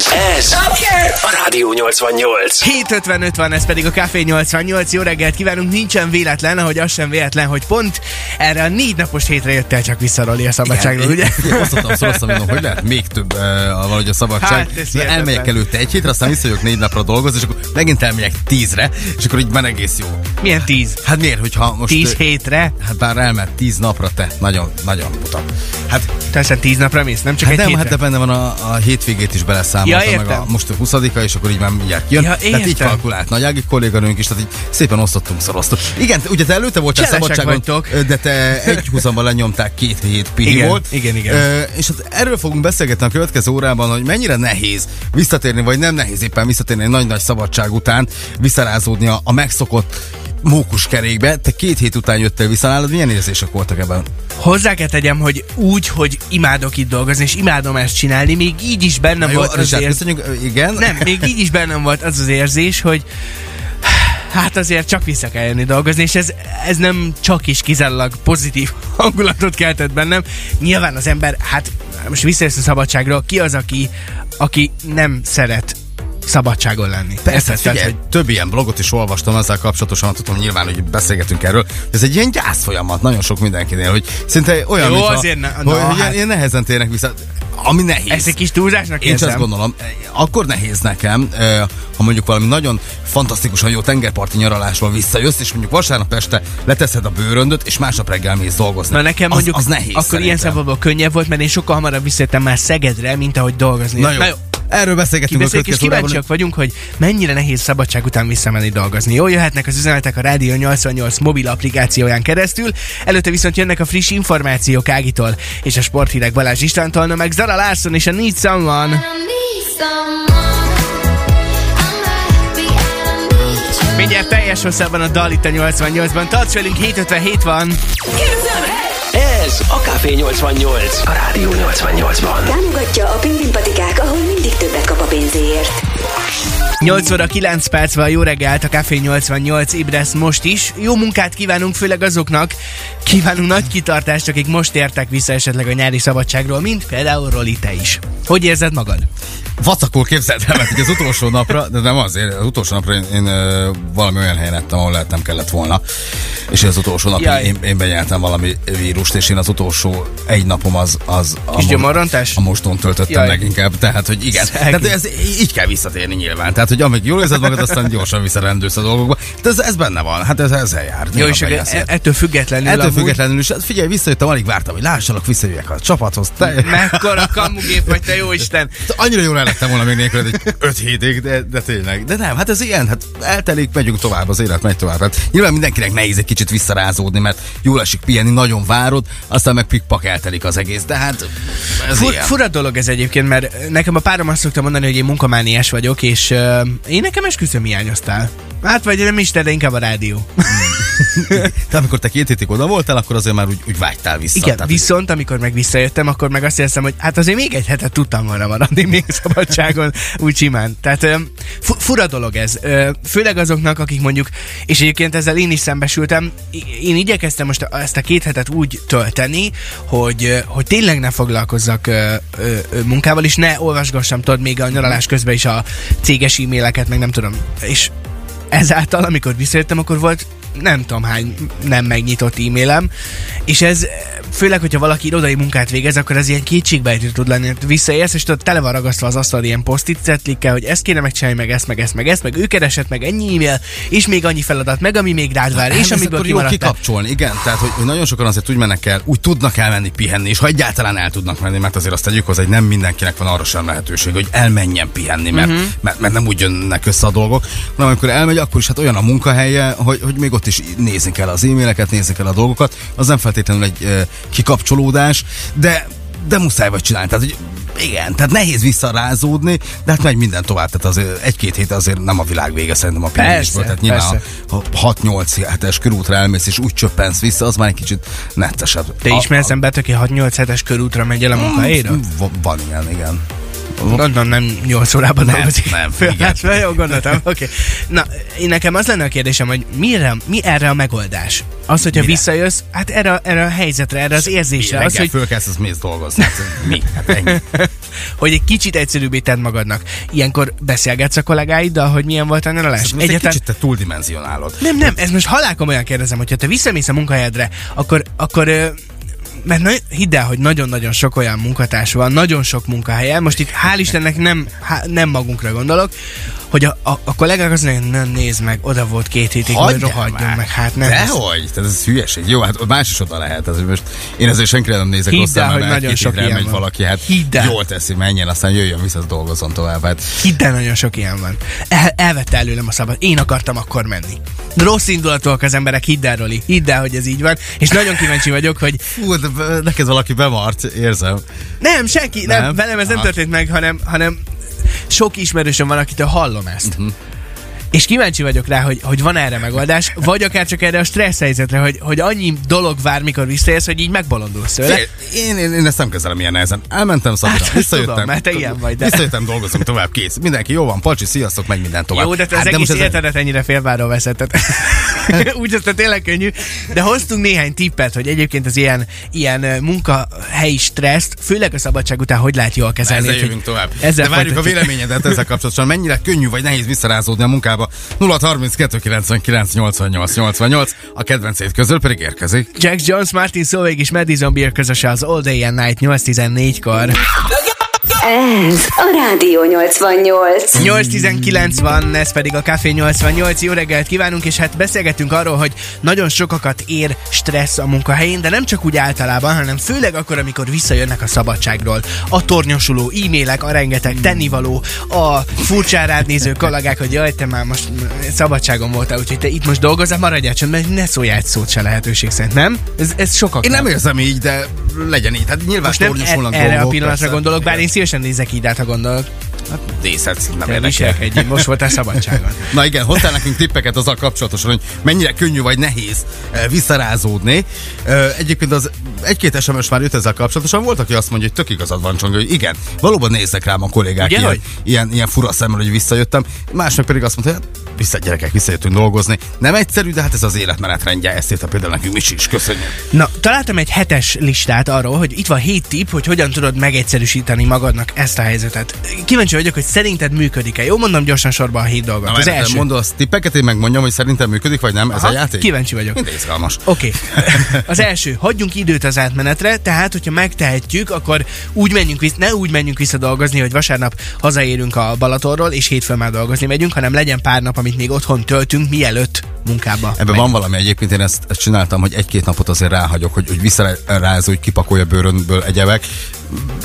Ez, ez a Rádió 88. 7.55 van, ez pedig a Café 88. Jó reggelt kívánunk, nincsen véletlen, ahogy az sem véletlen, hogy pont erre a négy napos hétre jöttél csak vissza Roli a szabadságról, ugye? Osztottam, szoroztam, mondom, hogy lehet még több uh, valahogy a szabadság. Hát, elmegyek előtte egy hétre, aztán visszajövök négy napra dolgozni, és akkor megint elmegyek tízre, és akkor így már egész jó. Milyen tíz? Hát miért, hogyha most... Tíz ö, hétre? Hát bár elment tíz napra, te. Nagyon, nagyon buta. Hát, Te aztán tíz napra mész, nem csak hát egy nem, hétre? hát de benne van a, a hétvégét is beleszámolta, Ja, meg a, értem. most a 20 és akkor így már mindjárt kijön. Ja, tehát így értem. kalkulált Nagyági kolléganőnk is, tehát így szépen osztottunk, szoroztuk. Igen, ugye te előtte voltál szabadságon, vagytok. de te egy húzamban lenyomták két hét pihi Igen, volt. igen, igen. Ö, és hát erről fogunk beszélgetni a következő órában, hogy mennyire nehéz visszatérni, vagy nem nehéz éppen visszatérni egy nagy-nagy szabadság után, visszarázódni a, a megszokott mókuskerékbe. Te két hét után jöttél vissza nálad, milyen érzések voltak ebben? Hozzá kell tegyem, hogy úgy, hogy imádok itt dolgozni, és imádom ezt csinálni, még így is bennem Na jó, volt az érzés. igen. Nem, még így is bennem volt az az érzés, hogy hát azért csak vissza kell jönni dolgozni, és ez, ez nem csak is kizárólag pozitív hangulatot keltett bennem. Nyilván az ember, hát most visszajössz a szabadságról, ki az, aki, aki nem szeret szabadságon lenni? Persze, Érted? figyelj, Tehát, hogy... több ilyen blogot is olvastam ezzel kapcsolatosan, tudom nyilván, hogy beszélgetünk erről. Ez egy ilyen gyász folyamat nagyon sok mindenkinél, hogy szinte olyan, Jó, mintha, azért ne- na, hogy ilyen, hát. ilyen nehezen térnek vissza. Ami nehéz. ezt egy kis túlzásnak Én azt gondolom, akkor nehéz nekem, ha mondjuk valami nagyon fantasztikusan jó tengerparti nyaralásról visszajössz, és mondjuk vasárnap este leteszed a bőröndöt, és másnap reggel mész dolgozni. Na nekem az, mondjuk az nehéz akkor ilyen szerintem. szempontból könnyebb volt, mert én sokkal hamarabb visszajöttem már Szegedre, mint ahogy dolgozni. Na jó. Erről beszélgetünk a Kibeszéljük, és következő órában. kíváncsiak vagyunk, hogy mennyire nehéz szabadság után visszamenni dolgozni. Jól jöhetnek az üzenetek a Rádió 88 mobil applikációján keresztül, előtte viszont jönnek a friss információk Ágitól és a sporthírek Balázs Istvántól, na meg Zara Larson és a Need Someone. Mindjárt teljes hosszában a dal itt a 88-ban. Tarts velünk, 757 van. Ez a Café 88. A Rádió 88-ban. Támogatja a Pingvin patikák, ahol mindig többet kap a pénzéért. 8 óra 9 perc van, jó reggelt, a Café 88 ébresz most is. Jó munkát kívánunk főleg azoknak, kívánunk nagy kitartást, akik most értek vissza esetleg a nyári szabadságról, mint például Roli, te is. Hogy érzed magad? Vacakul képzeld el, mert hogy az utolsó napra, de nem azért, az utolsó napra én, én valami olyan helyen ettem, ahol lehet nem kellett volna. És az utolsó napig Jaj. én, én benyeltem valami vírust, és én az utolsó egy napom az... az a Kis mo- gyomorrontás? A moston töltöttem Jaj. leginkább, tehát hogy igen. Szegény. Tehát ez így kell visszatérni nyilván. Tehát, hogy amíg jól érzed magad, aztán gyorsan visszarendülsz a dolgokba. De ez, ez benne van, hát ez ezzel jár. Jó, és e- ettől függetlenül Ettől amúgy függetlenül is, hát figyelj, visszajöttem, alig vártam, hogy lássalak, visszajöjjek a csapathoz. Te, Mekkora kamugép vagy te, jó Isten! Annyira jól el lettem volna még nélkül egy öt hétig, de, de tényleg. De nem, hát ez ilyen, hát eltelik, megyünk tovább, az élet megy tovább. Hát nyilván mindenkinek nehéz egy kicsit visszarázódni, mert jól esik pihenni, nagyon várod, aztán meg pikpak eltelik az egész, de hát ez Fur, ilyen. fura dolog ez egyébként, mert nekem a párom azt szokta mondani, hogy én munkamániás vagyok, és uh, én nekem esküszöm hiányoztál. Hát vagy nem is te, de inkább a rádió. De amikor te két hétig oda voltál, akkor azért már úgy, úgy vágytál vissza. Igen, Tehát, viszont amikor meg visszajöttem, akkor meg azt érzem, hogy hát azért még egy hetet tudtam volna maradni még szabadságon, úgy simán. Tehát fu- fura dolog ez. Főleg azoknak, akik mondjuk, és egyébként ezzel én is szembesültem, én igyekeztem most ezt a két hetet úgy tölteni, hogy, hogy tényleg ne foglalkozzak munkával, és ne olvasgassam, tudod, még a nyaralás közben is a céges e-maileket, meg nem tudom. És ezáltal, amikor visszajöttem, akkor volt nem tudom hány nem megnyitott e-mailem, és ez főleg, hogyha valaki irodai munkát végez, akkor ez ilyen kétségbejtő tud lenni. Visszaérsz, és tudod, tele van ragasztva az asztal ilyen post-it cetlikkel, hogy ezt kéne megcsinálni, meg ezt, meg ezt, meg ezt, meg ő keresett, meg ennyi e-mail, és még annyi feladat, meg ami még rád vár, és és amiből jó kimaradtál. kikapcsolni, igen. Tehát, hogy, nagyon sokan azért úgy mennek el, úgy tudnak elmenni pihenni, és ha egyáltalán el tudnak menni, mert azért azt tegyük hozzá, hogy nem mindenkinek van arra sem lehetőség, hogy elmenjen pihenni, mert, uh-huh. mert, mert, nem úgy jönnek össze a dolgok. Na, amikor elmegy, akkor is hát olyan a munkahelye, hogy, hogy még ott is nézni kell az e-maileket, nézni kell a dolgokat. Az nem feltétlenül egy kikapcsolódás, de de muszáj vagy csinálni. Tehát, hogy igen, tehát nehéz visszarázódni, de hát megy minden tovább. Tehát azért egy-két hét azért nem a világ vége szerintem a pihenésből. Tehát nyilván persze. ha 6-8 hetes körútra elmész, és úgy csöppensz vissza, az már egy kicsit nettesebb. Te ismersz embert, aki 6-8 hetes körútra megy el a munkahelyről? Va- Van ilyen, igen. Gondolom nem 8 órában Nem, dolgozik. nem, Föl- igen. Hát, jó, gondoltam. Oké. Okay. Na, nekem az lenne a kérdésem, hogy mire, mi erre a megoldás? Az, hogyha Mire? visszajössz, hát erre, erre a helyzetre, erre az érzésre. Az, Reggel hogy fölkelsz, az mész dolgozni. Hát, mi? Hát ennyi. hogy egy kicsit egyszerűbbé tedd magadnak. Ilyenkor beszélgetsz a kollégáiddal, hogy milyen volt a nyaralás? Most egy kicsit te túldimenzionálod. Nem, nem, ez most halálkomolyan kérdezem, hogyha te visszamész a munkahelyedre, akkor, akkor mert hidd el, hogy nagyon-nagyon sok olyan munkatárs van, nagyon sok munkahelyen, most itt hál' Istennek nem, há, nem magunkra gondolok, hogy a, a, a kollégák azt mondják, na nézd meg, oda volt két hétig, hogy rohadjon már. meg, hát nem. Dehogy? Tehát ez hülyeség. Jó, hát más is oda lehet. Ez most én ezért senkire nem nézek Hidd el, hogy nagyon sok ilyen elmegy van. valaki, hát Hidd el. jól teszi, menjen, aztán jöjjön vissza, dolgozzon tovább. Hát Hidd el, nagyon sok ilyen van. El, elvette előlem a szabad. Én akartam akkor menni. Rossz indulatúak az emberek, hidd el, Roli. Hidd el, hogy ez így van. És nagyon kíváncsi vagyok, hogy Fú, de neked valaki bemart, érzem. nem, senki, nem, Nem? velem ez nem történt meg, hanem, hanem sok ismerősöm van, akitől hallom ezt. Uh-huh. És kíváncsi vagyok rá, hogy, hogy van erre megoldás, vagy akár csak erre a stressz helyzetre, hogy, hogy annyi dolog vár, mikor visszaérsz, hogy így megbolondulsz tőle. Én, én, én, ezt nem kezelem ilyen nehezen. Elmentem Szabira, Hát, visszajöttem. tudom, mert te ilyen vagy, de- Visszajöttem, dolgozom tovább, kész. Mindenki jó van, pacsi, sziasztok, meg minden tovább. Jó, de te az Hát, egész most ez- életedet ennyire félváról veszetted. Úgy aztán tényleg könnyű. De hoztunk néhány tippet, hogy egyébként az ilyen, ilyen munkahelyi stresszt, főleg a szabadság után, hogy lehet jól kezelni. Ezzel jövünk tovább. Ezzel De várjuk a véleményedet ezzel kapcsolatosan. Mennyire könnyű vagy nehéz visszarázódni a munkába. 0 32 99 88 88. A kedvencét közül pedig érkezik. Jack Jones, Martin Solveig és Madison Beer közöse az All Day and Night 8.14-kor. Ez a Rádió 88. 8.19 van, ez pedig a Café 88. Jó reggelt kívánunk, és hát beszélgettünk arról, hogy nagyon sokakat ér stressz a munkahelyén, de nem csak úgy általában, hanem főleg akkor, amikor visszajönnek a szabadságról. A tornyosuló e-mailek, a rengeteg tennivaló, a furcsán rád néző kollégák, hogy jaj, te már most szabadságon voltál, úgyhogy te itt most dolgozol, maradjál mert ne szóljál egy szót se lehetőség szerint, nem? Ez, ez sokak. Én nem érzem így, de legyen így. Hát nyilván most nem tornyosulnak e- erre a pillanatra persze. gondolok, bár én szívesen nézek így át, ha gondolok. Díszet, nem Te érdekel. viselkedj, most voltál szabadságon. Na igen, hoztál nekünk tippeket azzal kapcsolatosan, hogy mennyire könnyű vagy nehéz eh, visszarázódni. Eh, Egyébként az egy-két SMS már jött ezzel kapcsolatosan, volt, aki azt mondja, hogy tök igazad van, Csonga, hogy igen, valóban néznek rám a kollégák Ugye, ilyen, hogy? ilyen, ilyen fura szemmel, hogy visszajöttem. Másnak pedig azt mondta, hogy hát, vissza gyerekek, visszajöttünk dolgozni. Nem egyszerű, de hát ez az életmenetrendje, ezt írta például nekünk Misi is, köszönjük. Na, találtam egy hetes listát arról, hogy itt van hét tipp, hogy hogyan tudod megegyszerűsíteni magadnak ezt a helyzetet. Kíváncsi vagyok, hogy szerinted működik-e. Jó, mondom gyorsan sorba a hét dolgot. Na, az első. Mondasz tippeket, én megmondjam, hogy szerintem működik, vagy nem ez a Aha, játék? Kíváncsi vagyok. Mind izgalmas. Oké. Okay. Az első, hagyjunk időt az átmenetre, tehát hogyha megtehetjük, akkor úgy menjünk vissza, ne úgy menjünk vissza dolgozni, hogy vasárnap hazaérünk a Balatorról, és hétfőn már dolgozni megyünk, hanem legyen pár nap, amit még otthon töltünk, mielőtt munkába. Ebben van valami egyébként, én ezt, ezt csináltam, hogy egy-két napot azért ráhagyok, hogy, hogy visszarázó, hogy kipakolja bőrönből egyebek.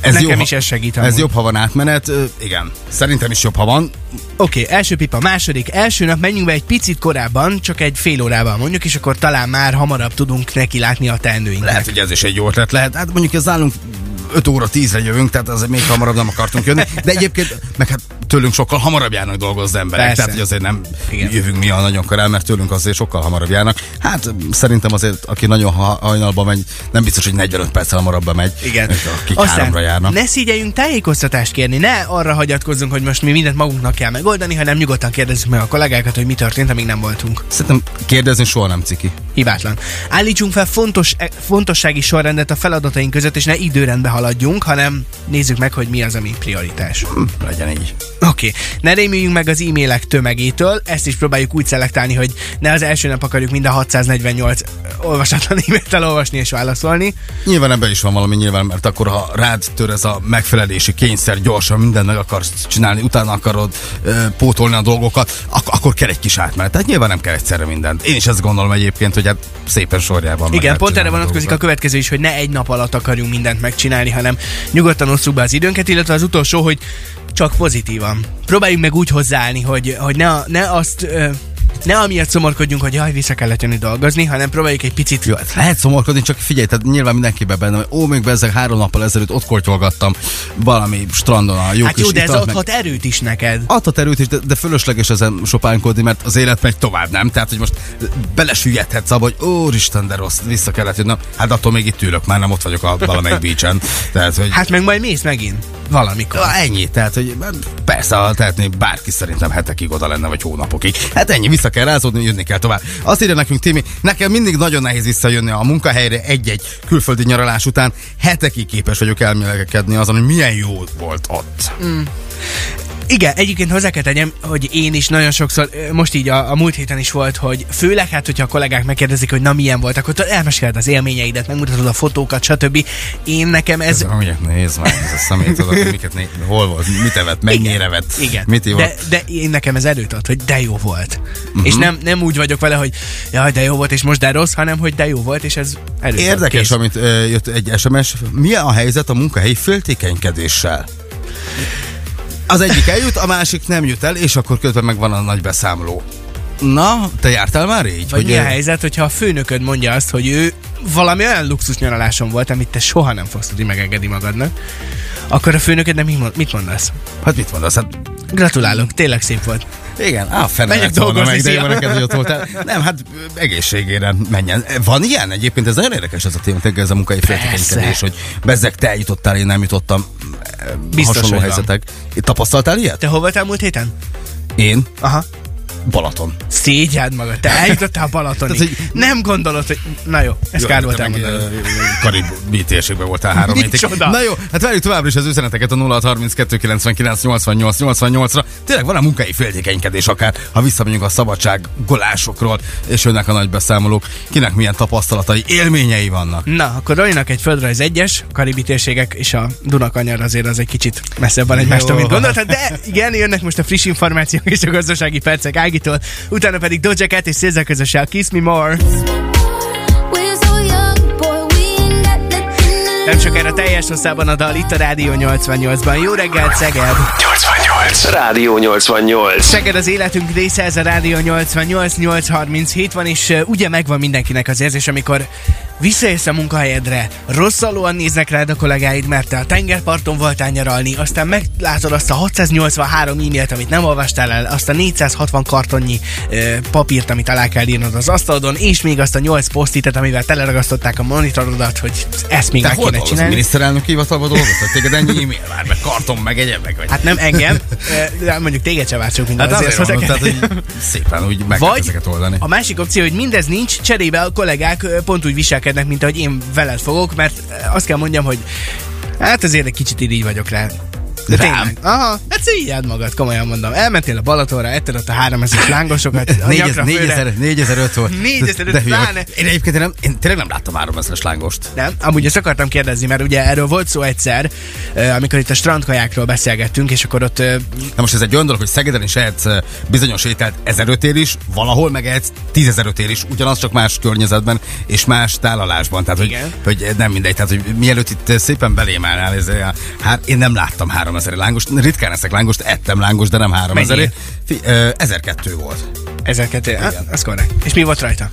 Ez Nekem jobb, is ez segít Ez amúgy. jobb, ha van átmenet. Igen. Szerintem is jobb, ha van. Oké, okay, első pipa. Második, első nap menjünk be egy picit korábban, csak egy fél órával mondjuk, és akkor talán már hamarabb tudunk neki látni a teendőinknek. Lehet, hogy ez is egy jó ötlet lehet. Hát mondjuk ez nálunk 5 óra 10-re jövünk, tehát azért még hamarabb nem akartunk jönni. De egyébként, meg hát tőlünk sokkal hamarabb járnak dolgozni emberek. Persze. Tehát, hogy azért nem Igen. Jövünk mi a nagyon korán, mert tőlünk azért sokkal hamarabb járnak. Hát szerintem azért, aki nagyon ha- hajnalba megy, nem biztos, hogy 45 perccel hamarabb bemegy. Igen. Akik háromra járnak. ne szígyeljünk tájékoztatást kérni, ne arra hagyatkozzunk, hogy most mi mindent magunknak kell megoldani, hanem nyugodtan kérdezzük meg a kollégákat, hogy mi történt, amíg nem voltunk. Szerintem kérdezni soha nem ciki. Hibátlan. Állítsunk fel fontos, e, fontossági sorrendet a feladataink között, és ne időrendbe haladjunk, hanem nézzük meg, hogy mi az, ami prioritás. Hm, legyen így. Oké, okay. ne rémüljünk meg az e-mailek tömegétől, ezt is próbáljuk úgy szelektálni, hogy ne az első nap akarjuk mind a 648 olvasatlan e-mailt elolvasni és válaszolni. Nyilván ebben is van valami nyilván, mert akkor ha rád tör ez a megfelelési kényszer, gyorsan mindent meg akarsz csinálni, utána akarod ö, pótolni a dolgokat, ak- akkor kell egy kis átmenet. Tehát nyilván nem kell egyszerre mindent. Én is ezt gondolom egyébként, hogy hát szépen sorjában. Igen, pont erre vonatkozik a következő is, hogy ne egy nap alatt akarjunk mindent megcsinálni, hanem nyugodtan osszuk be az időnket, illetve az utolsó, hogy csak pozitívan. Próbáljunk meg úgy hozzáállni, hogy, hogy ne, ne azt... Ne amiatt szomorkodjunk, hogy jaj, vissza kellett jönni dolgozni, hanem próbáljuk egy picit Jó, hát lehet szomorkodni, csak figyelj, tehát nyilván mindenkiben benne, hogy ó, még bezzeg három nappal ezelőtt ott kortyolgattam valami strandon a jó Hát kis jó, de ez meg- adhat erőt is neked. adhat erőt is, de, de fölösleges ezen sopánkodni, mert az élet megy tovább, nem? Tehát, hogy most belesüllyedhetsz abba, hogy úristen, de rossz, vissza kellett jönnöm. Hát attól még itt ülök, már nem ott vagyok a valamelyik beachen. Tehát, hogy Hát meg majd mész megint. Valamikor. Ja, ennyi, tehát, hogy persze, tehetné, bárki szerintem hetekig oda lenne, vagy hónapokig. Hát ennyi, vissza vissza kell rázódni, jönni kell tovább. Azt írja nekünk Timi, nekem mindig nagyon nehéz visszajönni a munkahelyre egy-egy külföldi nyaralás után. Hetekig képes vagyok elmélekedni azon, hogy milyen jó volt ott. Igen, egyébként hozzá kell tegyem, hogy én is nagyon sokszor, most így a, a múlt héten is volt, hogy főleg hát, hogyha a kollégák megkérdezik, hogy na milyen volt, akkor elmeséled az élményeidet, megmutatod a fotókat, stb. Én nekem ez... Ez, amelyek nézd már, ez a szemét, tudod, miket né, hol volt, mit evett, mennyire vett, Igen, mit ivott. de, de én nekem ez előtt ad, hogy de jó volt. Uh-huh. És nem, nem úgy vagyok vele, hogy jaj, de jó volt, és most de rossz, hanem hogy de jó volt, és ez előtt Érdekes, amit ö, jött egy SMS. Milyen a helyzet a munkahelyi féltékenykedéssel? Az egyik eljut, a másik nem jut el, és akkor közben meg van a nagy beszámoló. Na, te jártál már így? Vagy mi a ö, helyzet, hogyha a főnököd mondja azt, hogy ő valami olyan luxus nyaraláson volt, amit te soha nem fogsz tudni megengedni magadnak, akkor a főnöködnek mit mond- mit mondasz? Hát mit mondasz? Hát Gratulálok, tényleg szép volt. igen, á, fene volna dolgozni, meg, de jó neked, hogy ott voltál. Nem, hát egészségére menjen. Van ilyen egyébként? Ez nagyon érdekes ez a téma, ez a munkai féltékenykedés, hogy bezzeg te eljutottál, én nem jutottam. Biztos, hasonló hogy van. helyzetek. Tapasztaltál ilyet? Te hol voltál múlt héten? Én? Aha. Balaton. Szégyeld magad, te eljutottál a Balatonig. Tehát, hogy- Nem gondolod, hogy... Na jó, ez kár volt elmondani. Karibi térségben voltál három hétig. Na jó, hát várjuk továbbra is az üzeneteket a 0632 99 88 88-ra. Tényleg van a munkai féltékenykedés akár, ha visszamegyünk a szabadság golásokról, és jönnek a nagy beszámolók. Kinek milyen tapasztalatai, élményei vannak. Na, akkor Rolinak egy földrajz egyes, karibi térségek és a Dunakanyar azért az egy kicsit messzebb van egymástól, mint gondoltad, de igen, jönnek most a friss információk és a gazdasági percek Ágitól, utána pedig Doja Cat és Szézzel közösen a Kiss Me More. Nem sokára teljes hosszában a dal itt a Rádió 88-ban. Jó reggelt, Szeged! 88. Rádió 88. Szeged az életünk része, ez a Rádió 88, 837 van, és ugye megvan mindenkinek az érzés, amikor visszaérsz a munkahelyedre, rosszalóan néznek rád a kollégáid, mert te a tengerparton voltál nyaralni, aztán meglátod azt a 683 e-mailt, amit nem olvastál el, azt a 460 kartonnyi uh, papírt, amit alá kell írnod az asztalodon, és még azt a 8 posztitet, amivel teleragasztották a monitorodat, hogy ezt még Te meg kéne csinálni. Miniszterelnök hivatalban dolgoztad? Téged ennyi e-mail vár, meg karton, meg egyebek vagy. Hát nem engem, de mondjuk téged sem várcsok minden Hát azért mondom, kell- tehát, hogy szépen úgy meg Vagy ezeket oldani. a másik opció, hogy mindez nincs, cserébe a kollégák ö, pont úgy viselkednek, mint ahogy én veled fogok, mert azt kell mondjam, hogy hát azért egy kicsit így vagyok rá. De Rám? tényleg. Aha, hát szíjjád magad, komolyan mondom. Elmentél a Balatonra, etted ott a 3000 lángosokat, a nyakra főre. 4000, 4005 volt. 4005, De hülye vagy. pláne. Én egyébként nem, én tényleg nem láttam 3000-es lángost. Nem, amúgy ezt akartam kérdezni, mert ugye erről volt szó egyszer, amikor itt a strandkajákról beszélgettünk, és akkor ott Na most ez egy olyan dolog, hogy Szegeden is ehetsz eh, bizonyos ételt 1005 ér is, valahol meg ehetsz 10.005 ér is, ugyanaz csak más környezetben és más tálalásban. Tehát, hogy, Igen. hogy nem mindegy. Tehát, hogy mielőtt itt szépen belém állnál, ez, hát én nem láttam 3000 lángost. Ritkán eszek lángost, ettem lángost, de nem 3000 Mennyi? Fi, eh, 1002 volt. 1002, ah, az korrekt. És mi volt rajta?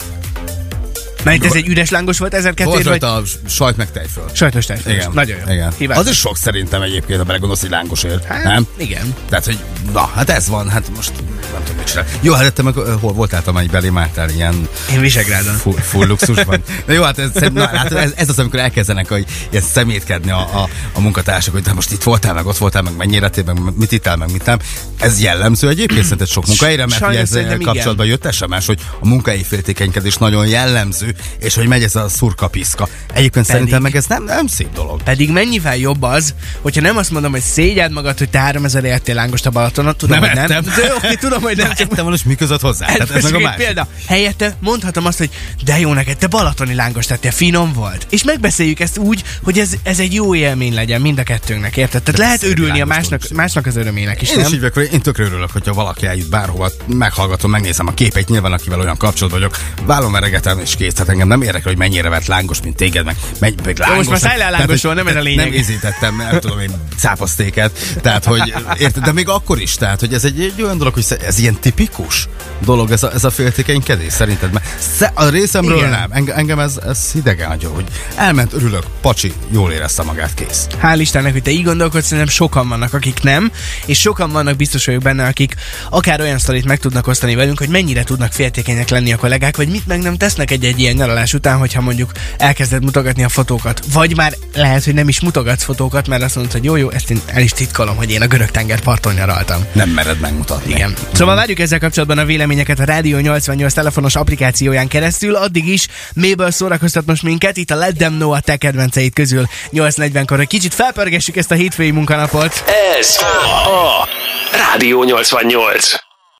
Mert ez egy üres lángos volt 1002 Volt vagy a sajt meg tejföl. sajtos tejföl. Igen. Nagyon jó. Igen. Hívás. Az is sok szerintem egyébként, ha belegondolsz, hogy lángosért. Hát, nem? Igen. Tehát, hogy na, hát ez van, hát most nem tudom, mit csinál. Jó, hát te meg ö, hol voltál, amely belém álltál ilyen Én Visegrádon. full, full luxusban. De jó, hát ez, na, hát ez, ez az, amikor elkezdenek hogy ilyen szemétkedni a, a, a munkatársak, hogy te most itt voltál, meg ott voltál, meg mennyire tél, meg mit ittál, meg mit nem. Ez jellemző egyébként szerinted sok munkahelyre, mert Sajnos ugye szerintem igen. kapcsolatban jött SMS, hogy a munkahelyi féltékenykedés nagyon jellemző, és hogy megy ez a szurka piszka. Egyébként szerintem meg ez nem, nem szép dolog. Pedig mennyivel jobb az, hogyha nem azt mondom, hogy szégyed magad, hogy te 3000 értél lángost a Balatonon, tudom, Nem hogy nem. De oké, tudom, hogy nem. Csak ettem és mi között hozzá? Tehát ez meg a másik. példa. Helyette mondhatom azt, hogy de jó neked, te balatoni lángos tettél, finom volt. És megbeszéljük ezt úgy, hogy ez, ez egy jó élmény legyen mind a kettőnknek, érted? Tehát lehet örülni a másnak, másnak az örömének is, Én is nem? így vagyok, én tökre örülök, hogyha valaki eljut bárhova, meghallgatom, megnézem a képeit, nyilván akivel olyan kapcsolatban vagyok, vállom meregetem és kész. Tehát engem nem érdekel, hogy mennyire vett lángos, mint téged, meg, meg, meg lángos. most már le a Tehát, nem ez a lényeg. Nem ízítettem, nem tudom én, cápasztéket. Tehát, hogy érted, de még akkor is, tehát, hogy ez egy, egy olyan dolog, hogy ez ilyen tipikus dolog, ez a, ez a féltékenykedés szerinted. Mert a részemről Igen. nem. Enge, engem ez, ez hidegen hagyó, hogy elment, örülök, pacsi, jól érezte magát, kész. Hál' Istennek, hogy te így gondolkodsz, szerintem sokan vannak, akik nem, és sokan vannak, biztos vagyok benne, akik akár olyan sztorit meg tudnak osztani velünk, hogy mennyire tudnak féltékenyek lenni a kollégák, vagy mit meg nem tesznek egy-egy ilyen egy nyaralás után, hogyha mondjuk elkezded mutogatni a fotókat, vagy már lehet, hogy nem is mutogatsz fotókat, mert azt mondod, hogy jó, jó, ezt én el is titkolom, hogy én a görög tenger parton nyaraltam. Nem mered megmutatni. Igen. Szóval várjuk ezzel kapcsolatban a véleményeket a Rádió 88 telefonos applikációján keresztül. Addig is méből szórakoztat most minket, itt a Let Them Know a te kedvenceid közül 8.40-kor, hogy kicsit felpörgessük ezt a hétfői munkanapot. Ez a Rádió 88.